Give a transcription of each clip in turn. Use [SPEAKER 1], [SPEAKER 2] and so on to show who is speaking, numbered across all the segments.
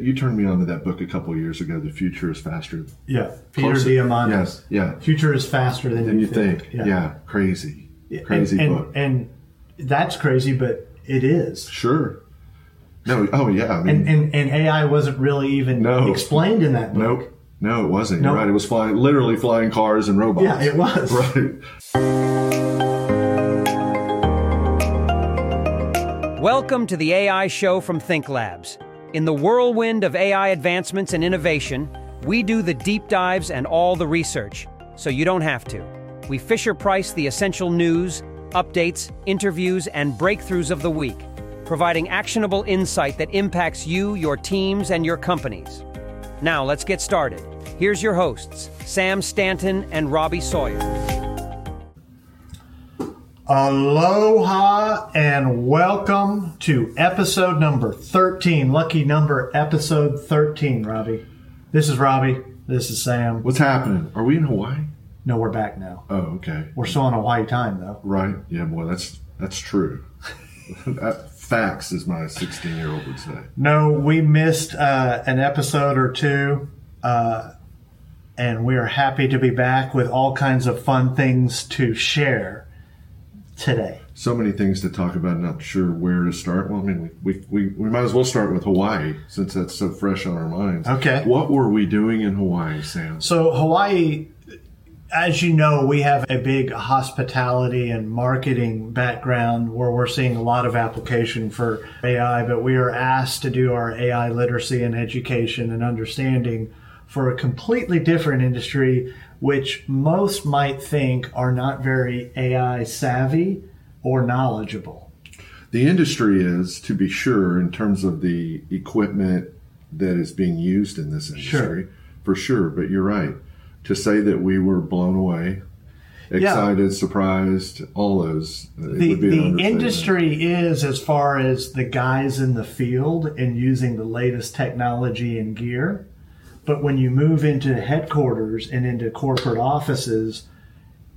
[SPEAKER 1] You turned me on to that book a couple of years ago. The future is faster.
[SPEAKER 2] Yeah, Peter
[SPEAKER 1] Closer-
[SPEAKER 2] Diamandis.
[SPEAKER 1] Yes, yeah.
[SPEAKER 2] Future is faster than,
[SPEAKER 1] Than you think.
[SPEAKER 2] Yeah.
[SPEAKER 1] Yeah, crazy, crazy
[SPEAKER 2] and,
[SPEAKER 1] book.
[SPEAKER 2] And, and that's crazy, but it is.
[SPEAKER 1] sure. No. Oh yeah. I mean,
[SPEAKER 2] And, and and AI wasn't really even
[SPEAKER 1] No.
[SPEAKER 2] explained in that book.
[SPEAKER 1] nope. No, it wasn't. You're
[SPEAKER 2] Nope.
[SPEAKER 1] right. It was flying, literally flying cars and robots.
[SPEAKER 2] Yeah, it was.
[SPEAKER 1] Right.
[SPEAKER 3] Welcome to the AI show from Think Labs. In the whirlwind of AI advancements and innovation, we do the deep dives and all the research, so you don't have to. We Fisher Price the essential news, updates, interviews, and breakthroughs of the week, providing actionable insight that impacts you, your teams, and your companies. Now, let's get started. Here's your hosts, Sam Stanton and Robbie Sawyer.
[SPEAKER 2] Aloha and welcome to episode number 13. Lucky number episode 13, Robbie. This is Robbie. This is Sam.
[SPEAKER 1] What's happening? Are we in Hawaii?
[SPEAKER 2] No, we're back now.
[SPEAKER 1] Oh, okay.
[SPEAKER 2] We're still on Hawaii time, though.
[SPEAKER 1] Right. Yeah, boy, that's that's true. that facts, as my 16 year old would say.
[SPEAKER 2] No, we missed uh, an episode or two, uh, and we are happy to be back with all kinds of fun things to share today.
[SPEAKER 1] So many things to talk about. Not sure where to start. Well, I mean, we, we, we, we might as well start with Hawaii since that's so fresh on our minds.
[SPEAKER 2] Okay.
[SPEAKER 1] What were we doing in Hawaii, Sam?
[SPEAKER 2] So, Hawaii, as you know, we have a big hospitality and marketing background where we're seeing a lot of application for AI, but we are asked to do our AI literacy and education and understanding for a completely different industry, which most might think are not very AI savvy or knowledgeable.
[SPEAKER 1] The industry is, to be sure, in terms of the equipment that is being used in this industry, for sure. But you're right. To say that we were blown away, excited, surprised, all those,
[SPEAKER 2] the,
[SPEAKER 1] would be an
[SPEAKER 2] the industry is as far as the guys in the field and using the latest technology and gear but when you move into headquarters and into corporate offices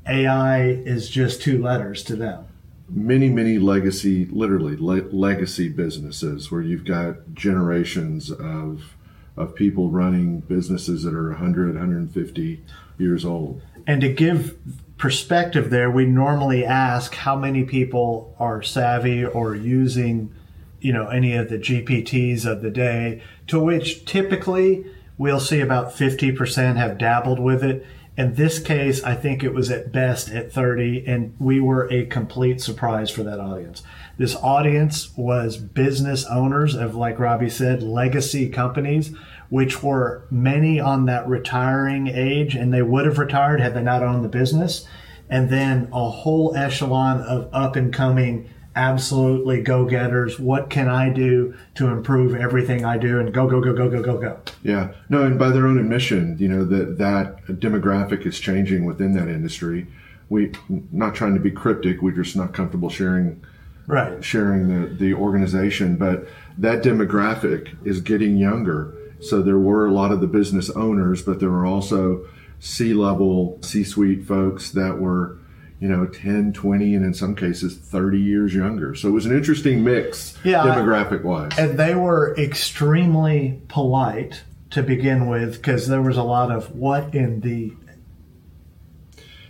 [SPEAKER 2] ai is just two letters to them.
[SPEAKER 1] Many many legacy literally le- legacy businesses where you've got generations of of people running businesses that are 100 150 years old.
[SPEAKER 2] And to give perspective there we normally ask how many people are savvy or using you know any of the gpts of the day to which typically we'll see about 50% have dabbled with it. In this case i think it was at best at 30 and we were a complete surprise for that audience. This audience was business owners of like robbie said legacy companies which were many on that retiring age and they would have retired had they not owned the business. And then a whole echelon of up and coming absolutely go-getters. What can i do to improve everything i do? And go go go go go go go.
[SPEAKER 1] Yeah. No and by their own admission you know that that demographic is changing within that industry. We not trying to be cryptic we're just not comfortable sharing
[SPEAKER 2] right.
[SPEAKER 1] sharing the, the organization, but that demographic is getting younger. So there were a lot of the business owners, but there were also C level, C suite folks that were, you know, 10, 20, and in some cases 30 years younger. So it was an interesting mix
[SPEAKER 2] Yeah,
[SPEAKER 1] demographic wise.
[SPEAKER 2] and they were extremely polite to begin with because there was a lot of what in the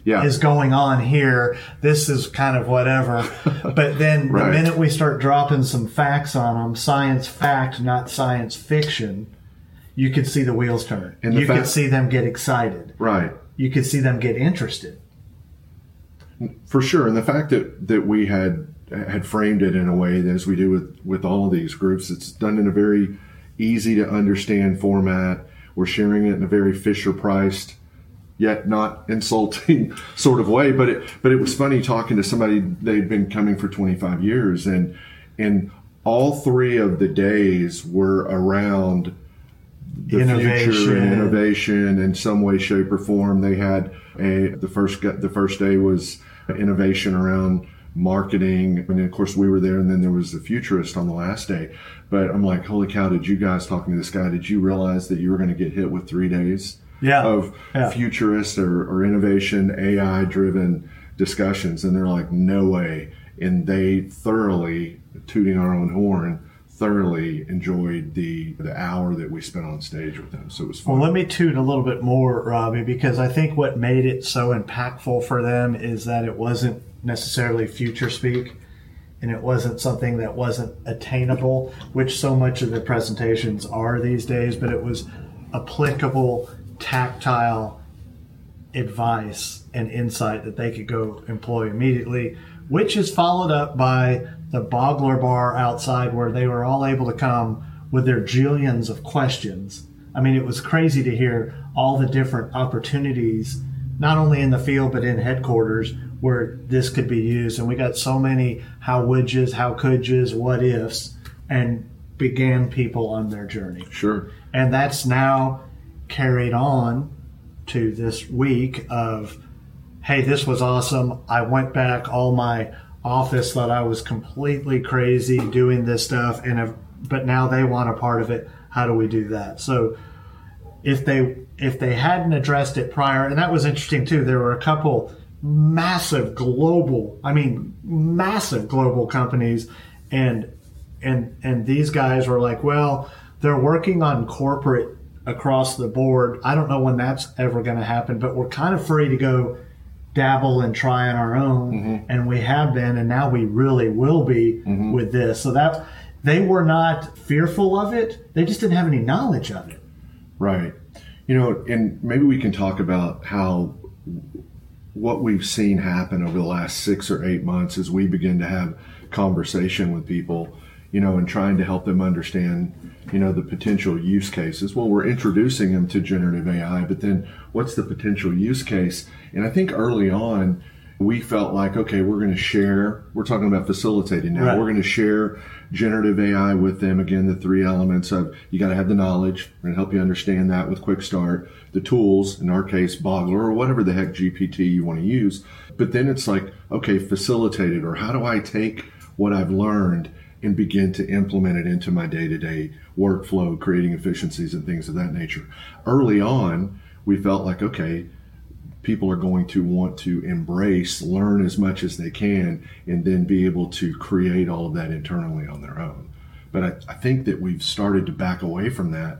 [SPEAKER 1] Yeah.
[SPEAKER 2] is going on here. This is kind of whatever. But then the minute we start dropping some facts on them, science fact, not science fiction, you could see the wheels turn.
[SPEAKER 1] And the
[SPEAKER 2] you
[SPEAKER 1] fact-
[SPEAKER 2] could see them get excited.
[SPEAKER 1] right.
[SPEAKER 2] You could see them get interested.
[SPEAKER 1] For sure, and the fact that that we had had framed it in a way that, as we do with with all of these groups, it's done in a very easy to understand format. We're sharing it in a very Fisher priced, yet not insulting sort of way. But it but it was funny talking to somebody they'd been coming for 25 years, and and all three of the days were around the future
[SPEAKER 2] Innovation.
[SPEAKER 1] and innovation in some way, shape, or form. They had a the first the first day was innovation around marketing, and of course we were there, and then there was the futurist on the last day. But I'm like, holy cow! Did you guys talking to this guy? Did you realize that you were going to get hit with three days
[SPEAKER 2] Yeah.
[SPEAKER 1] of
[SPEAKER 2] Yeah.
[SPEAKER 1] futurist or, or innovation AI driven discussions? And they're like, no way! And they thoroughly tooting our own horn thoroughly enjoyed the the hour that we spent on stage with them. So it was fun.
[SPEAKER 2] Well, let me toot a little bit more, Robbie, because I think what made it so impactful for them is that it wasn't necessarily future speak and it wasn't something that wasn't attainable, which so much of the presentations are these days, but it was applicable, tactile advice and insight that they could go employ immediately, which is followed up by the Boggler Bar outside where they were all able to come with their jillions of questions. I mean, it was crazy to hear all the different opportunities, not only in the field, but in headquarters where this could be used. And we got so many how would yous, how could yous, what ifs, and began people on their journey.
[SPEAKER 1] Sure.
[SPEAKER 2] And that's now carried on to this week of, hey, this was awesome. I went back, all my office thought I was completely crazy doing this stuff, and have, but now they want a part of it. How do we do that? So if they if they hadn't addressed it prior, and that was interesting too. There were a couple massive global, I mean, massive global companies, and and and these guys were like, well, they're working on corporate across the board. I don't know when that's ever going to happen, but we're kind of free to go dabble and try on our own, mm-hmm. and we have been, and now we really will be mm-hmm. with this. So that they were not fearful of it; they just didn't have any knowledge of it.
[SPEAKER 1] Right. You know, and maybe we can talk about how what we've seen happen over the last six or eight months as we begin to have conversation with people, you know, and trying to help them understand, you know, the potential use cases. Well, we're introducing them to generative AI, but then what's the potential use case? And I think early on, we felt like, okay, we're going to share, we're talking about facilitating now, right. we're going to share generative AI with them. Again, the three elements of you got to have the knowledge, we're going to help you understand that with Quick Start, the tools, in our case, Boggler or whatever the heck GPT you want to use. But then it's like, okay, facilitate it, or how do I take what I've learned and begin to implement it into my day to day workflow, creating efficiencies and things of that nature. Early on, we felt like, okay, people are going to want to embrace, learn as much as they can, and then be able to create all of that internally on their own. But I, I think that we've started to back away from that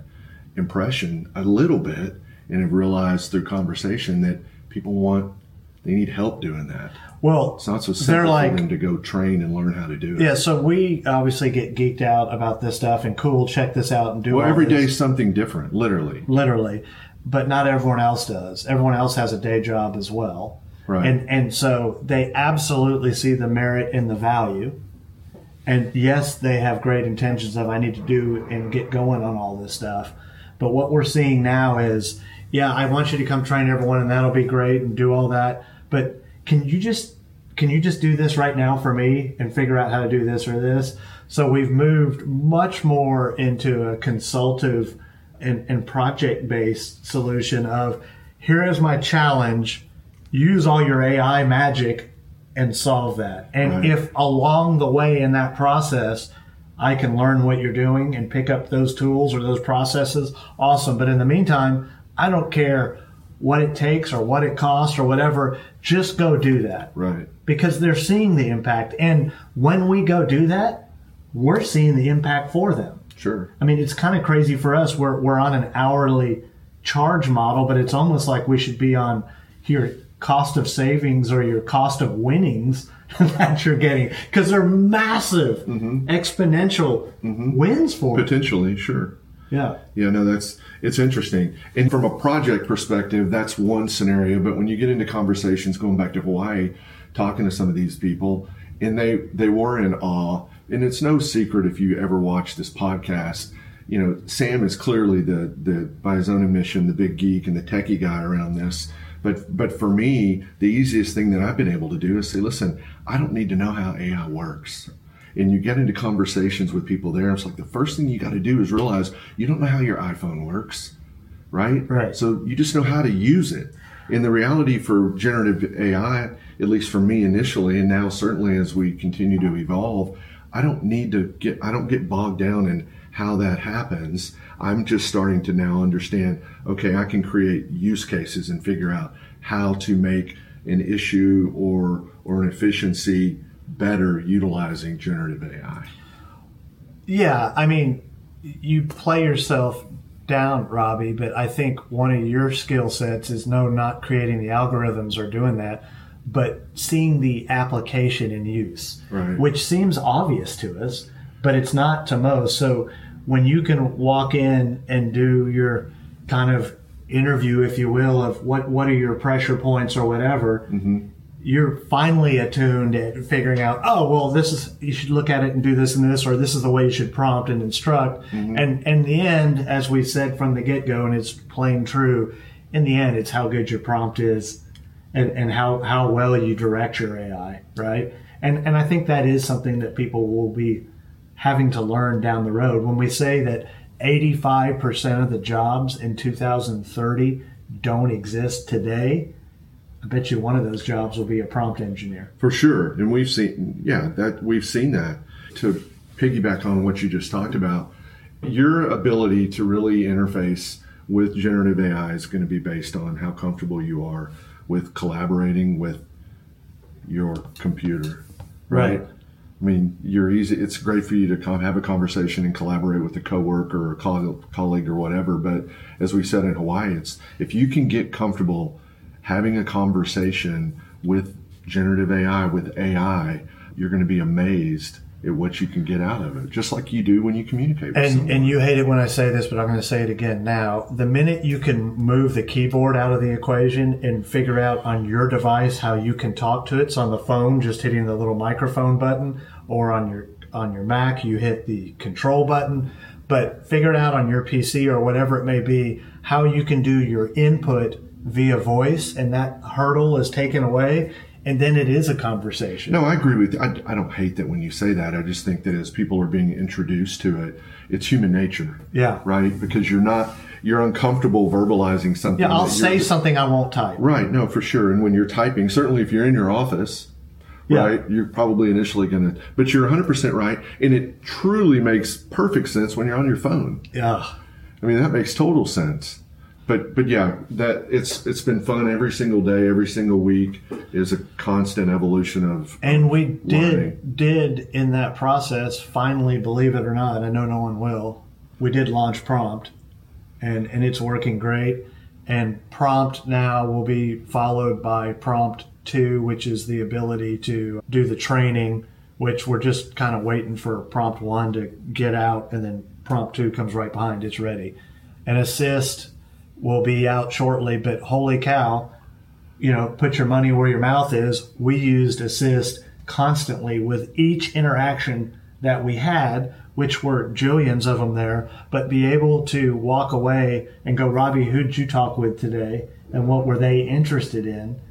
[SPEAKER 1] impression a little bit and have realized through conversation that people want they need help doing that.
[SPEAKER 2] Well,
[SPEAKER 1] it's not so simple like, for them to go train and learn how to do it.
[SPEAKER 2] Yeah, so we obviously get geeked out about this stuff and cool, check this out and do.
[SPEAKER 1] Well, every day is something different, literally.
[SPEAKER 2] Literally, but not everyone else does. Everyone else has a day job as well.
[SPEAKER 1] Right.
[SPEAKER 2] And and so they absolutely see the merit and the value. And yes, they have great intentions of I need to do and get going on all this stuff. But what we're seeing now is, yeah, I want you to come train everyone and that'll be great and do all that. But can you just can you just do this right now for me and figure out how to do this or this? So we've moved much more into a consultative and, and project based solution of here is my challenge, use all your AI magic and solve that. And right. if along the way in that process, I can learn what you're doing and pick up those tools or those processes, awesome. But in the meantime, I don't care what it takes or what it costs or whatever, just go do that.
[SPEAKER 1] Right.
[SPEAKER 2] Because they're seeing the impact. And when we go do that, we're seeing the impact for them.
[SPEAKER 1] Sure.
[SPEAKER 2] I mean, it's kind of crazy for us. We're, we're on an hourly charge model, but it's almost like we should be on your cost of savings or your cost of winnings that you're getting because they're massive, mm-hmm. exponential mm-hmm. wins for
[SPEAKER 1] potentially. Sure.
[SPEAKER 2] Yeah.
[SPEAKER 1] Yeah. No, that's it's interesting. And from a project perspective, that's one scenario. But when you get into conversations, going back to Hawaii, talking to some of these people, and they they were in awe and it's no secret if you ever watch this podcast, you know, Sam is clearly the the by his own admission the big geek and the techie guy around this. But but for me, the easiest thing that I've been able to do is say, listen, I don't need to know how AI works. And you get into conversations with people there. It's like the first thing you got to do is realize you don't know how your iPhone works, right?
[SPEAKER 2] Right.
[SPEAKER 1] So you just know how to use it. In the reality for generative AI, at least for me initially, and now certainly as we continue to evolve, I don't need to get, I don't get bogged down in how that happens. I'm just starting to now understand, okay, I can create use cases and figure out how to make an issue or, or an efficiency better utilizing generative AI.
[SPEAKER 2] Yeah, I mean, you play yourself down, Robbie, but I think one of your skill sets is no, not creating the algorithms or doing that, but seeing the application in use,
[SPEAKER 1] Right.
[SPEAKER 2] which seems obvious to us, but it's not to most. So when you can walk in and do your kind of interview, if you will, of what what are your pressure points or whatever, mm-hmm. You're finally attuned at figuring out, oh, well, this is, you should look at it and do this and this, or this is the way you should prompt and instruct. Mm-hmm. And, and in the end, as we said from the get go, and it's plain true, in the end, it's how good your prompt is and, and how, how well you direct your AI, right? And, and I think that is something that people will be having to learn down the road. When we say that 85% of the jobs in 2030 don't exist today, I bet you one of those jobs will be a prompt engineer.
[SPEAKER 1] For sure, and we've seen yeah that we've seen that. To piggyback on what you just talked about, your ability to really interface with generative AI is going to be based on how comfortable you are with collaborating with your computer.
[SPEAKER 2] Right.
[SPEAKER 1] I mean, you're easy. It's great for you to come have a conversation and collaborate with a coworker or a coll- colleague or whatever. But as we said in Hawaii, it's if you can get comfortable having a conversation with generative AI, with AI, you're going to be amazed at what you can get out of it, just like you do when you communicate with
[SPEAKER 2] And
[SPEAKER 1] someone.
[SPEAKER 2] and you hate it when I say this, but I'm going to say it again now. The minute you can move the keyboard out of the equation and figure out on your device how you can talk to it, it's on the phone, just hitting the little microphone button, or on your on your Mac, you hit the control button. But figure it out on your PC or whatever it may be, how you can do your input via voice, and that hurdle is taken away, and then it is a conversation.
[SPEAKER 1] No, I agree with you. I, I don't hate that when you say that. I just think that as people are being introduced to it, it's human nature.
[SPEAKER 2] Yeah.
[SPEAKER 1] Right? Because you're not, you're uncomfortable verbalizing something.
[SPEAKER 2] Yeah, I'll say something I won't type.
[SPEAKER 1] Right. No, for sure. And when you're typing, certainly if you're in your office,
[SPEAKER 2] Yeah.
[SPEAKER 1] right, you're probably initially going to, but you're 100% right. And it truly makes perfect sense when you're on your phone.
[SPEAKER 2] Yeah.
[SPEAKER 1] I mean, that makes total sense. But, but yeah, that it's it's been fun every single day, every single week is a constant evolution of
[SPEAKER 2] And we did
[SPEAKER 1] learning.
[SPEAKER 2] did in that process finally, believe it or not, I know no one will. We did launch Prompt, and and it's working great. And Prompt now will be followed by Prompt Two, which is the ability to do the training, which we're just kind of waiting for Prompt One to get out, and then Prompt Two comes right behind. It's ready. And Assist will be out shortly, but holy cow! you know, put your money where your mouth is. We used Assist constantly with each interaction that we had, which were jillions of them there, but be able to walk away and go, Robbie, who'd you talk with today? And what were they interested in?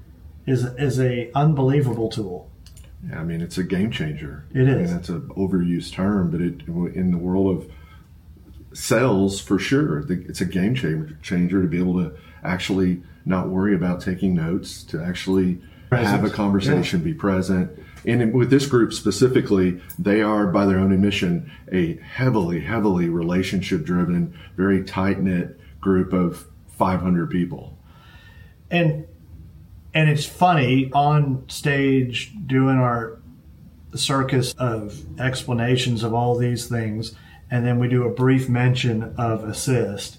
[SPEAKER 2] Is, is a unbelievable tool.
[SPEAKER 1] Yeah, I mean, it's a game changer.
[SPEAKER 2] It is.
[SPEAKER 1] I mean, that's an overused term, but it in the world of sales, for sure, it's a game changer, to be able to actually not worry about taking notes, to actually have a
[SPEAKER 2] Present.
[SPEAKER 1] conversation, be present. And with this group specifically, they are, by their own admission, a heavily, heavily relationship driven, very tight knit group of 500 people.
[SPEAKER 2] and and it's funny on stage doing our circus of explanations of all these things and then we do a brief mention of assist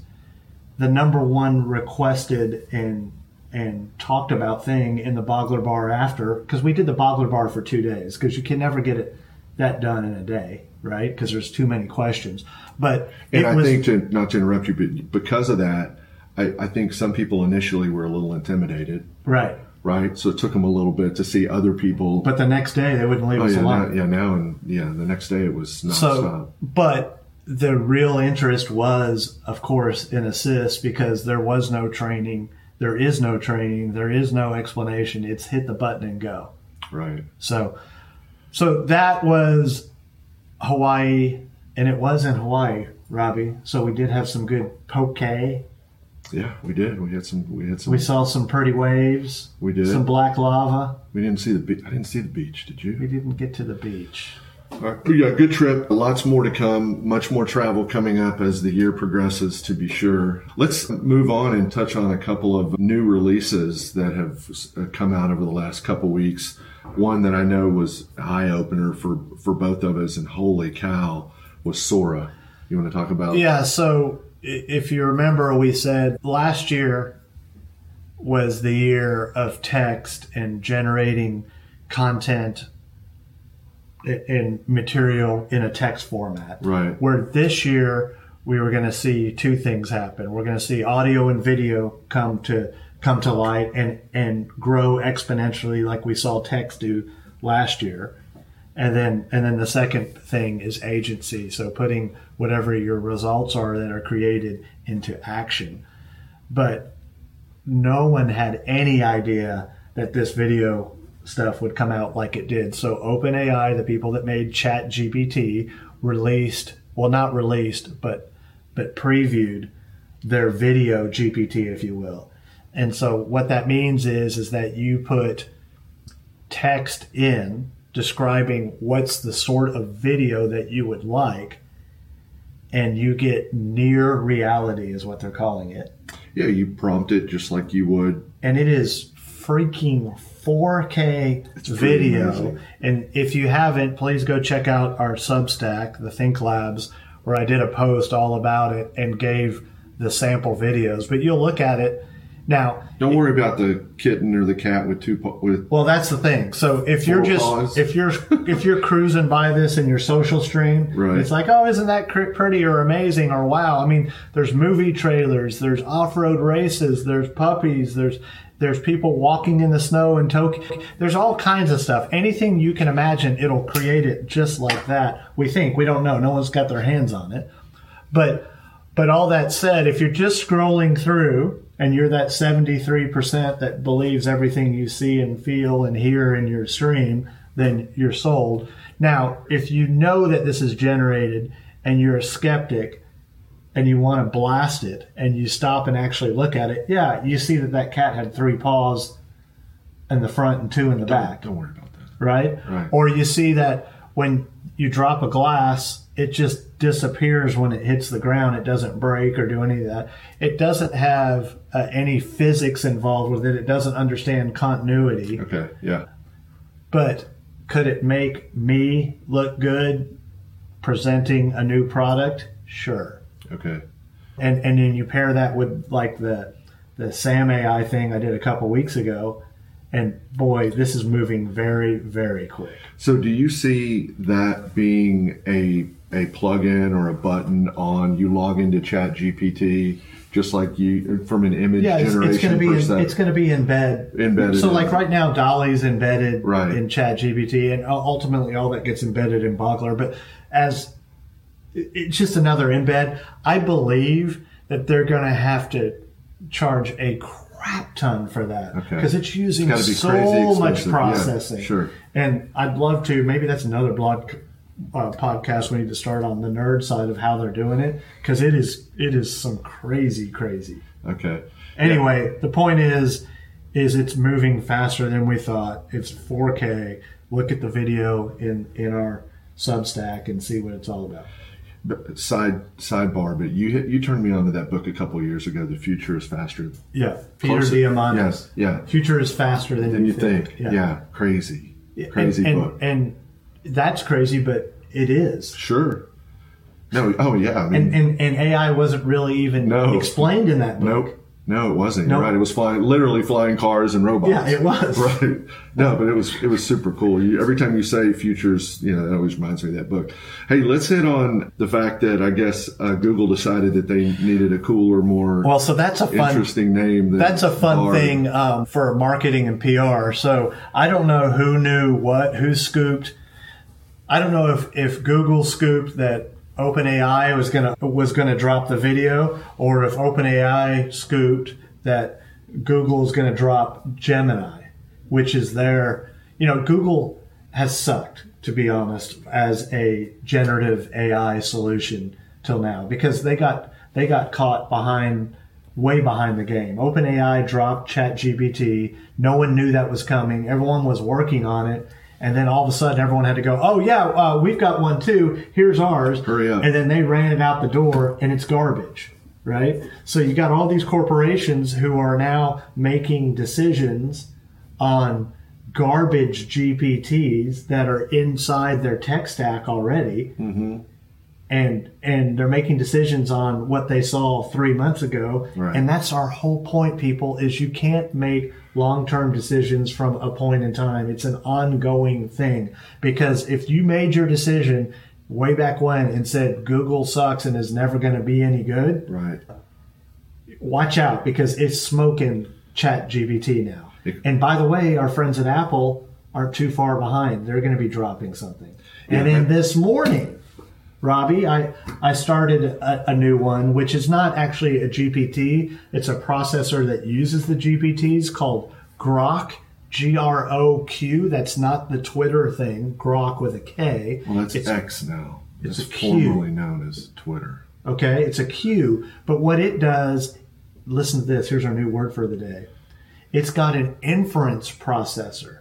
[SPEAKER 2] the number one requested and and talked about thing in the boggler bar after because we did the boggler bar for two days because you can never get it that done in a day right because there's too many questions but
[SPEAKER 1] And I
[SPEAKER 2] was
[SPEAKER 1] think to not to interrupt you, but because of that, I, I think some people initially were a little intimidated,
[SPEAKER 2] right
[SPEAKER 1] right? So it took them a little bit to see other people.
[SPEAKER 2] but the next day they wouldn't leave
[SPEAKER 1] oh
[SPEAKER 2] us
[SPEAKER 1] yeah,
[SPEAKER 2] alone
[SPEAKER 1] now, yeah, now and yeah, the next day it was nonstop.
[SPEAKER 2] So, but the real interest was, of course, in assist because there was no training. There is no training. There is no explanation. It's hit the button and go.
[SPEAKER 1] right.
[SPEAKER 2] So, so that was Hawaii, and it was in Hawaii, Robbie. So we did have some good poke.
[SPEAKER 1] Yeah, we did. We had some. We had some.
[SPEAKER 2] We saw some pretty waves.
[SPEAKER 1] We did.
[SPEAKER 2] Some black lava.
[SPEAKER 1] we didn't see the. Be- I didn't see the beach. Did you?
[SPEAKER 2] We didn't get to the beach.
[SPEAKER 1] Yeah, good trip. Lots more to come. Much more travel coming up as the year progresses, to be sure. Let's move on and touch on a couple of new releases that have uh, come out over the last couple weeks. One that I know was eye opener for for both of us, and holy cow, was Sora. You want to talk about?
[SPEAKER 2] Yeah. So if you remember, we said last year was the year of text and generating content i- and material in a text format.
[SPEAKER 1] Right.
[SPEAKER 2] Where this year we were going to see two things happen. We're going to see audio and video come to come to light and and grow exponentially like we saw text do last year. And then and then the second thing is agency. So putting whatever your results are that are created into action. But no one had any idea that this video stuff would come out like it did. So OpenAI, the people that made ChatGPT, released well not released, but but previewed their video GPT, if you will. And so what that means is is that you put text in describing what's the sort of video that you would like and you get near reality is what they're calling it
[SPEAKER 1] Yeah, you prompt it just like you would.
[SPEAKER 2] and it is freaking 4K
[SPEAKER 1] pretty
[SPEAKER 2] video. And if you haven't, please go check out our Substack, the Think Labs, where I did a post all about it and gave the sample videos. But you'll look at it now.
[SPEAKER 1] Don't worry about the kitten or the cat with two with.
[SPEAKER 2] Well, that's the thing. So if you're just
[SPEAKER 1] paws.
[SPEAKER 2] if you're if you're cruising by this in your social stream,
[SPEAKER 1] Right.
[SPEAKER 2] it's like, oh, isn't that pretty or amazing or wow? I mean, there's movie trailers, there's off-road races, there's puppies, there's there's people walking in the snow in Tokyo. There's all kinds of stuff. Anything you can imagine, it'll create it just like that. We think we don't know. No one's got their hands on it, but but all that said, if you're just scrolling through and you're that 73% that believes everything you see and feel and hear in your stream, then you're sold. Now, if you know that this is generated and you're a skeptic and you want to blast it and you stop and actually look at it, yeah, you see that that cat had three paws in the front and two in the back
[SPEAKER 1] Don't worry about that.
[SPEAKER 2] right?
[SPEAKER 1] Right.
[SPEAKER 2] Or you see that when you drop a glass, it just disappears when it hits the ground. It doesn't break or do any of that. It doesn't have uh, any physics involved with it. It doesn't understand continuity.
[SPEAKER 1] Okay. Yeah.
[SPEAKER 2] But could it make me look good presenting a new product? Sure.
[SPEAKER 1] Okay.
[SPEAKER 2] And and then you pair that with like the the Sam AI thing I did a couple weeks ago, and boy, this is moving very very quick.
[SPEAKER 1] So, do you see that being a a plugin or a button on you log into Chat GPT, just like you from an image
[SPEAKER 2] Yeah, it's,
[SPEAKER 1] generation
[SPEAKER 2] it's going to be in,
[SPEAKER 1] perspective?
[SPEAKER 2] it's going to be embed.
[SPEAKER 1] Embedded
[SPEAKER 2] So like right now, DALL-E's embedded
[SPEAKER 1] Right.
[SPEAKER 2] in ChatGPT, and ultimately all that gets embedded in Boggler. But as it's just another embed, I believe that they're going to have to charge a crap ton for that
[SPEAKER 1] Okay.
[SPEAKER 2] because it's using
[SPEAKER 1] It's
[SPEAKER 2] so much
[SPEAKER 1] expensive. Yeah,
[SPEAKER 2] processing.
[SPEAKER 1] sure.
[SPEAKER 2] And I'd love to. Maybe that's another blog uh, podcast we need to start on the nerd side of how they're doing it because it is it is some crazy crazy.
[SPEAKER 1] okay.
[SPEAKER 2] Anyway, the point is, is it's moving faster than we thought. It's 4K. Look at the video in in our Substack and see what it's all about.
[SPEAKER 1] But side sidebar, but you hit, you turned me on to that book a couple years ago. The future is faster
[SPEAKER 2] Yeah, Peter
[SPEAKER 1] Closer.
[SPEAKER 2] Diamandis.
[SPEAKER 1] Yes, yeah.
[SPEAKER 2] Future is faster than,
[SPEAKER 1] than you think.
[SPEAKER 2] Yeah,
[SPEAKER 1] Yeah, crazy, crazy
[SPEAKER 2] and,
[SPEAKER 1] book.
[SPEAKER 2] And, and that's crazy, but it is.
[SPEAKER 1] sure. No. Oh yeah. I mean,
[SPEAKER 2] And, and and AI wasn't really even
[SPEAKER 1] No.
[SPEAKER 2] explained in that book.
[SPEAKER 1] nope. No, it wasn't.
[SPEAKER 2] Nope.
[SPEAKER 1] You're right. It was flying, literally flying cars and robots.
[SPEAKER 2] Yeah, it was.
[SPEAKER 1] Right. No, but it was it was super cool. You, every time you say futures, you know, that always reminds me of that book. Hey, let's hit on the fact that I guess uh, Google decided that they needed a cooler, more
[SPEAKER 2] Well, so that's a fun
[SPEAKER 1] interesting name.
[SPEAKER 2] That's a fun
[SPEAKER 1] Bard.
[SPEAKER 2] thing um, for marketing and PR. So I don't know who knew what, who scooped. I don't know if, if Google scooped that OpenAI was gonna was gonna drop the video, or if OpenAI scooped that Google is gonna drop Gemini, which is their you know Google has sucked to be honest as a generative AI solution till now because they got they got caught behind way behind the game. OpenAI dropped ChatGPT. No one knew that was coming. Everyone was working on it. And then all of a sudden, everyone had to go, oh, yeah, uh, we've got one too. Here's ours.
[SPEAKER 1] Hurry up.
[SPEAKER 2] And then they ran it out the door and it's garbage, right? So you got all these corporations who are now making decisions on garbage GPTs that are inside their tech stack already and and they're making decisions on what they saw three months ago.
[SPEAKER 1] Right.
[SPEAKER 2] and that's our whole point people is you can't make long-term decisions from a point in time. It's an ongoing thing. Because if you made your decision way back when and said google sucks and is never going to be any good
[SPEAKER 1] Right.
[SPEAKER 2] watch out because it's smoking ChatGPT now. And by the way our friends at apple aren't too far behind. They're going to be dropping something. And
[SPEAKER 1] Yeah,
[SPEAKER 2] then
[SPEAKER 1] but-
[SPEAKER 2] this morning robbie i i started a, a new one which is not actually a gpt it's a processor that uses the gpts called Groq g-r-o-q that's not the twitter thing grok with a k
[SPEAKER 1] Well, that's
[SPEAKER 2] It's-
[SPEAKER 1] X now.
[SPEAKER 2] it's
[SPEAKER 1] It's
[SPEAKER 2] a Q.
[SPEAKER 1] formerly known as Twitter.
[SPEAKER 2] Okay, it's a Q. but what it does, listen to this. Here's our new word for the day. It's got an inference processor.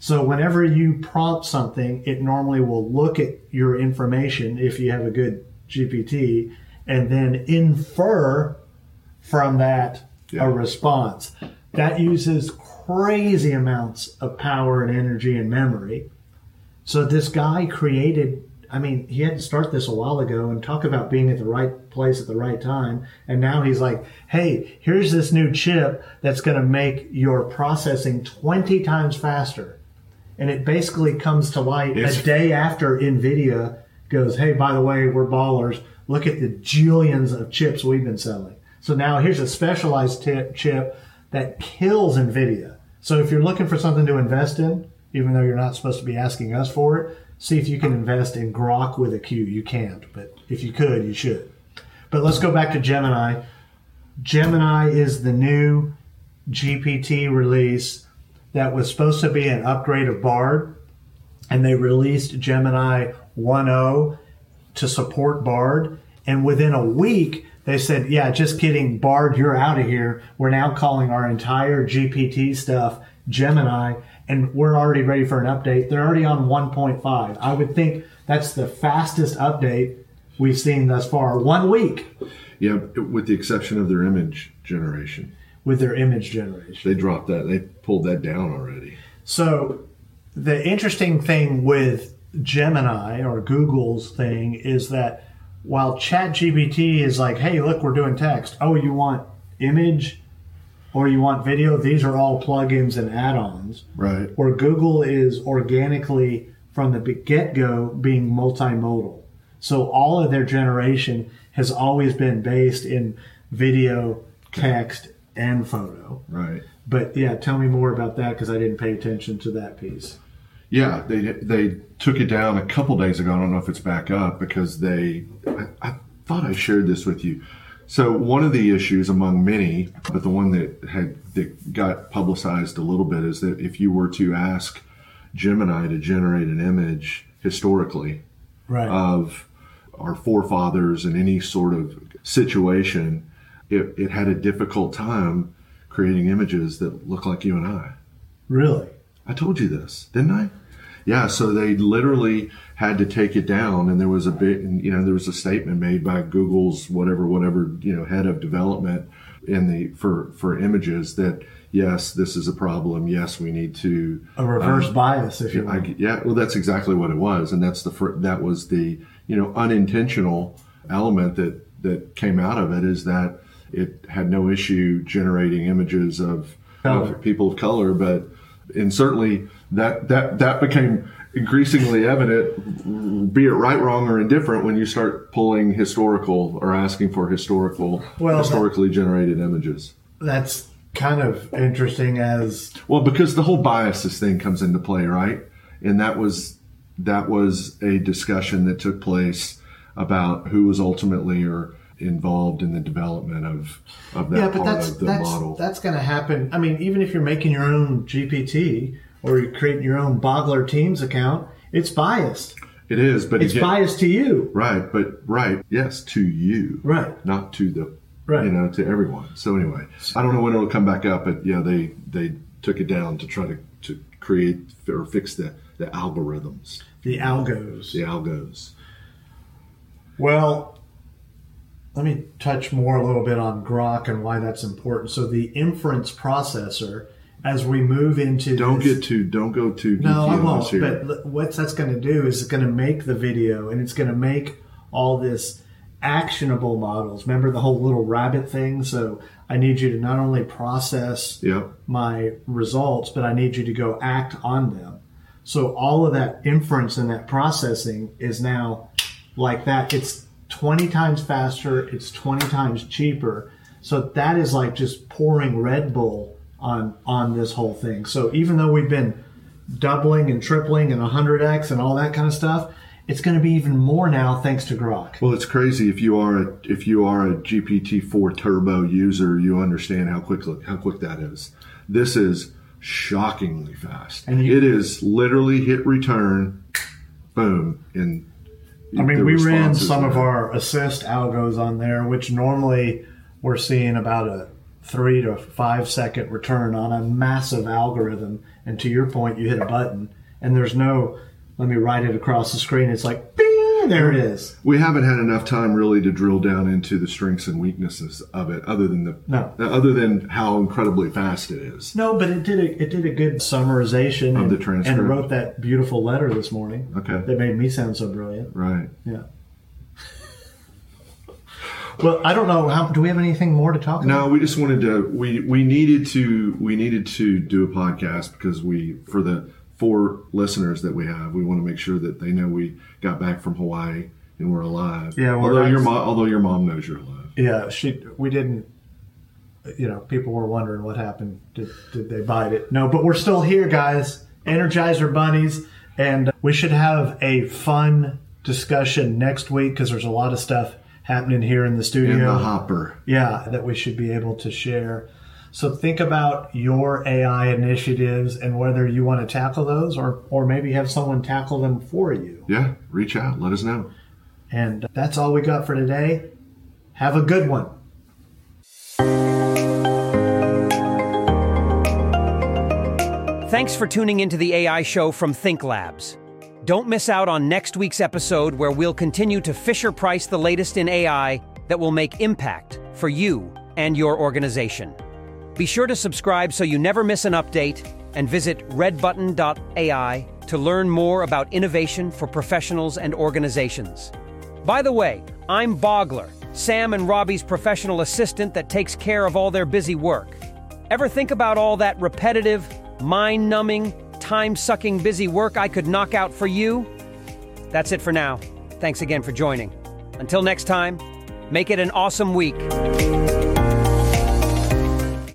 [SPEAKER 2] So whenever you prompt something, it normally will look at your information if you have a good GPT and then infer from that
[SPEAKER 1] Yeah.
[SPEAKER 2] a response. That uses crazy amounts of power and energy and memory. So this guy created, I mean, he had to start this a while ago and talk about being at the right place at the right time. And now he's like, hey, here's this new chip that's going to make your processing 20 times faster. And it basically comes to light
[SPEAKER 1] It's-
[SPEAKER 2] a day after NVIDIA goes, hey, by the way, we're ballers. Look at the jillions of chips we've been selling. So now here's a specialized chip that kills NVIDIA. So if you're looking for something to invest in, even though you're not supposed to be asking us for it, see if you can invest in Groq with a Q. You can't, but if you could, you should. But let's go back to Gemini. Gemini is the new GPT release that was supposed to be an upgrade of Bard, and they released Gemini 1.0 to support Bard. And within a week, they said, "Yeah, just kidding, Bard, you're out of here. We're now calling our entire GPT stuff Gemini, and we're already ready for an update. They're already on 1.5. I would think that's the fastest update we've seen thus far. One week
[SPEAKER 1] Yeah, with the exception of their image generation.
[SPEAKER 2] With their image generation."
[SPEAKER 1] They dropped that. They pulled that down already.
[SPEAKER 2] So the interesting thing with Gemini or Google's thing is that while ChatGPT is like, hey, look, we're doing text. Oh, you want image or you want video? These are all plugins and add-ons.
[SPEAKER 1] Right.
[SPEAKER 2] Where Google is organically from the get-go being multimodal. So all of their generation has always been based in video, text, and photo.
[SPEAKER 1] Right.
[SPEAKER 2] But yeah, tell me more about that because I didn't pay attention to that piece.
[SPEAKER 1] Yeah, they they took it down a couple days ago. I don't know if it's back up because they. I, I thought I shared this with you. So one of the issues among many, but the one that had that got publicized a little bit is that if you were to ask Gemini to generate an image historically
[SPEAKER 2] Right.
[SPEAKER 1] of our forefathers in any sort of situation, it, it had a difficult time creating images that look like you and I.
[SPEAKER 2] really?
[SPEAKER 1] I told you this, didn't I? Yeah, so they literally had to take it down, and there was a bit, you know, there was a statement made by Google's whatever, whatever, you know, head of development in the for for images that yes, this is a problem. Yes, we need to
[SPEAKER 2] A reverse um, bias, if you will.
[SPEAKER 1] I, yeah, well, that's exactly what it was, and that's the fir- that was the you know unintentional element that that came out of it is that it had no issue generating images of, of people of color, but and certainly that that that became increasingly evident, be it right, wrong, or indifferent, when you start pulling historical or asking for historical,
[SPEAKER 2] Well, that-
[SPEAKER 1] historically generated images.
[SPEAKER 2] That's kind of interesting as
[SPEAKER 1] Well, because the whole biases thing comes into play, right? And that was that was a discussion that took place about who was ultimately or involved in the development of of that
[SPEAKER 2] yeah, but
[SPEAKER 1] part
[SPEAKER 2] that's
[SPEAKER 1] of the
[SPEAKER 2] that's
[SPEAKER 1] model.
[SPEAKER 2] that's going to happen. I mean, even if you're making your own GPT or you're creating your own Boggler Teams account, it's biased.
[SPEAKER 1] it is, but
[SPEAKER 2] It's
[SPEAKER 1] again,
[SPEAKER 2] biased to you,
[SPEAKER 1] right? But right, yes, to you,
[SPEAKER 2] right?
[SPEAKER 1] not to the
[SPEAKER 2] Right.
[SPEAKER 1] you know to everyone. So anyway, I don't know when it'll come back up, but yeah, they they took it down to try to to create or fix the the algorithms,
[SPEAKER 2] The algos.
[SPEAKER 1] the algos.
[SPEAKER 2] Well, let me touch more a little bit on Groq and why that's important. So the inference processor, as we move into
[SPEAKER 1] Don't
[SPEAKER 2] this-
[SPEAKER 1] get too don't go too
[SPEAKER 2] No, I won't.
[SPEAKER 1] here.
[SPEAKER 2] But what that's going to do is it's going to make the video and it's going to make all this actionable models. Remember the whole little rabbit thing? So I need you to not only process
[SPEAKER 1] Yep.
[SPEAKER 2] my results, but I need you to go act on them. So all of that inference and that processing is now like that. It's 20 times faster. It's 20 times cheaper. So that is like just pouring Red Bull on, on this whole thing. So even though we've been doubling and tripling and 100x and all that kind of stuff, it's going to be even more now thanks to Groq.
[SPEAKER 1] Well, it's crazy if you are a if you are a GPT four turbo user, you understand how quick how quick that is. This is shockingly fast.
[SPEAKER 2] And you-
[SPEAKER 1] it is literally hit return, boom, and
[SPEAKER 2] I mean, we ran some of our assist algos on there, which normally we're seeing about a three to five second return on a massive algorithm. And to your point, you hit a button and there's no, let me write it across the screen. It's like, bing, there it is.
[SPEAKER 1] We haven't had enough time really to drill down into the strengths and weaknesses of it, other than the
[SPEAKER 2] No.
[SPEAKER 1] Uh, other than how incredibly fast it is.
[SPEAKER 2] No, but it did a, it did a good summarization
[SPEAKER 1] Of
[SPEAKER 2] and,
[SPEAKER 1] the transcript.
[SPEAKER 2] and wrote that beautiful letter this morning.
[SPEAKER 1] Okay.
[SPEAKER 2] That made me sound so brilliant.
[SPEAKER 1] Right.
[SPEAKER 2] Yeah. well, I don't know how. Do we have anything more to talk about?
[SPEAKER 1] No, we just wanted to we we needed to we needed to do a podcast because we for the four listeners that we have, we want to make sure that they know we got back from Hawaii and we're alive.
[SPEAKER 2] Yeah, we're
[SPEAKER 1] although your mom although your mom knows you're alive.
[SPEAKER 2] Yeah, she. We didn't. You know, people were wondering what happened. Did did they bite it? No, but we're still here, guys. Energizer bunnies, and we should have a fun discussion next week because there's a lot of stuff happening here in the studio.
[SPEAKER 1] In the hopper.
[SPEAKER 2] Yeah, that we should be able to share. So think about your AI initiatives and whether you want to tackle those or or maybe have someone tackle them for you.
[SPEAKER 1] Yeah, reach out. Let us know.
[SPEAKER 2] And that's all we got for today. Have a good one.
[SPEAKER 3] Thanks for tuning into the AI show from Think Labs. Don't miss out on next week's episode where we'll continue to Fisher Price the latest in AI that will make impact for you and your organization. Be sure to subscribe so you never miss an update and visit redbutton.ai to learn more about innovation for professionals and organizations. By the way, I'm Boggler, Sam and Robbie's professional assistant that takes care of all their busy work. Ever think about all that repetitive, mind numbing, time sucking busy work I could knock out for you? That's it for now. Thanks again for joining. Until next time, make it an awesome week.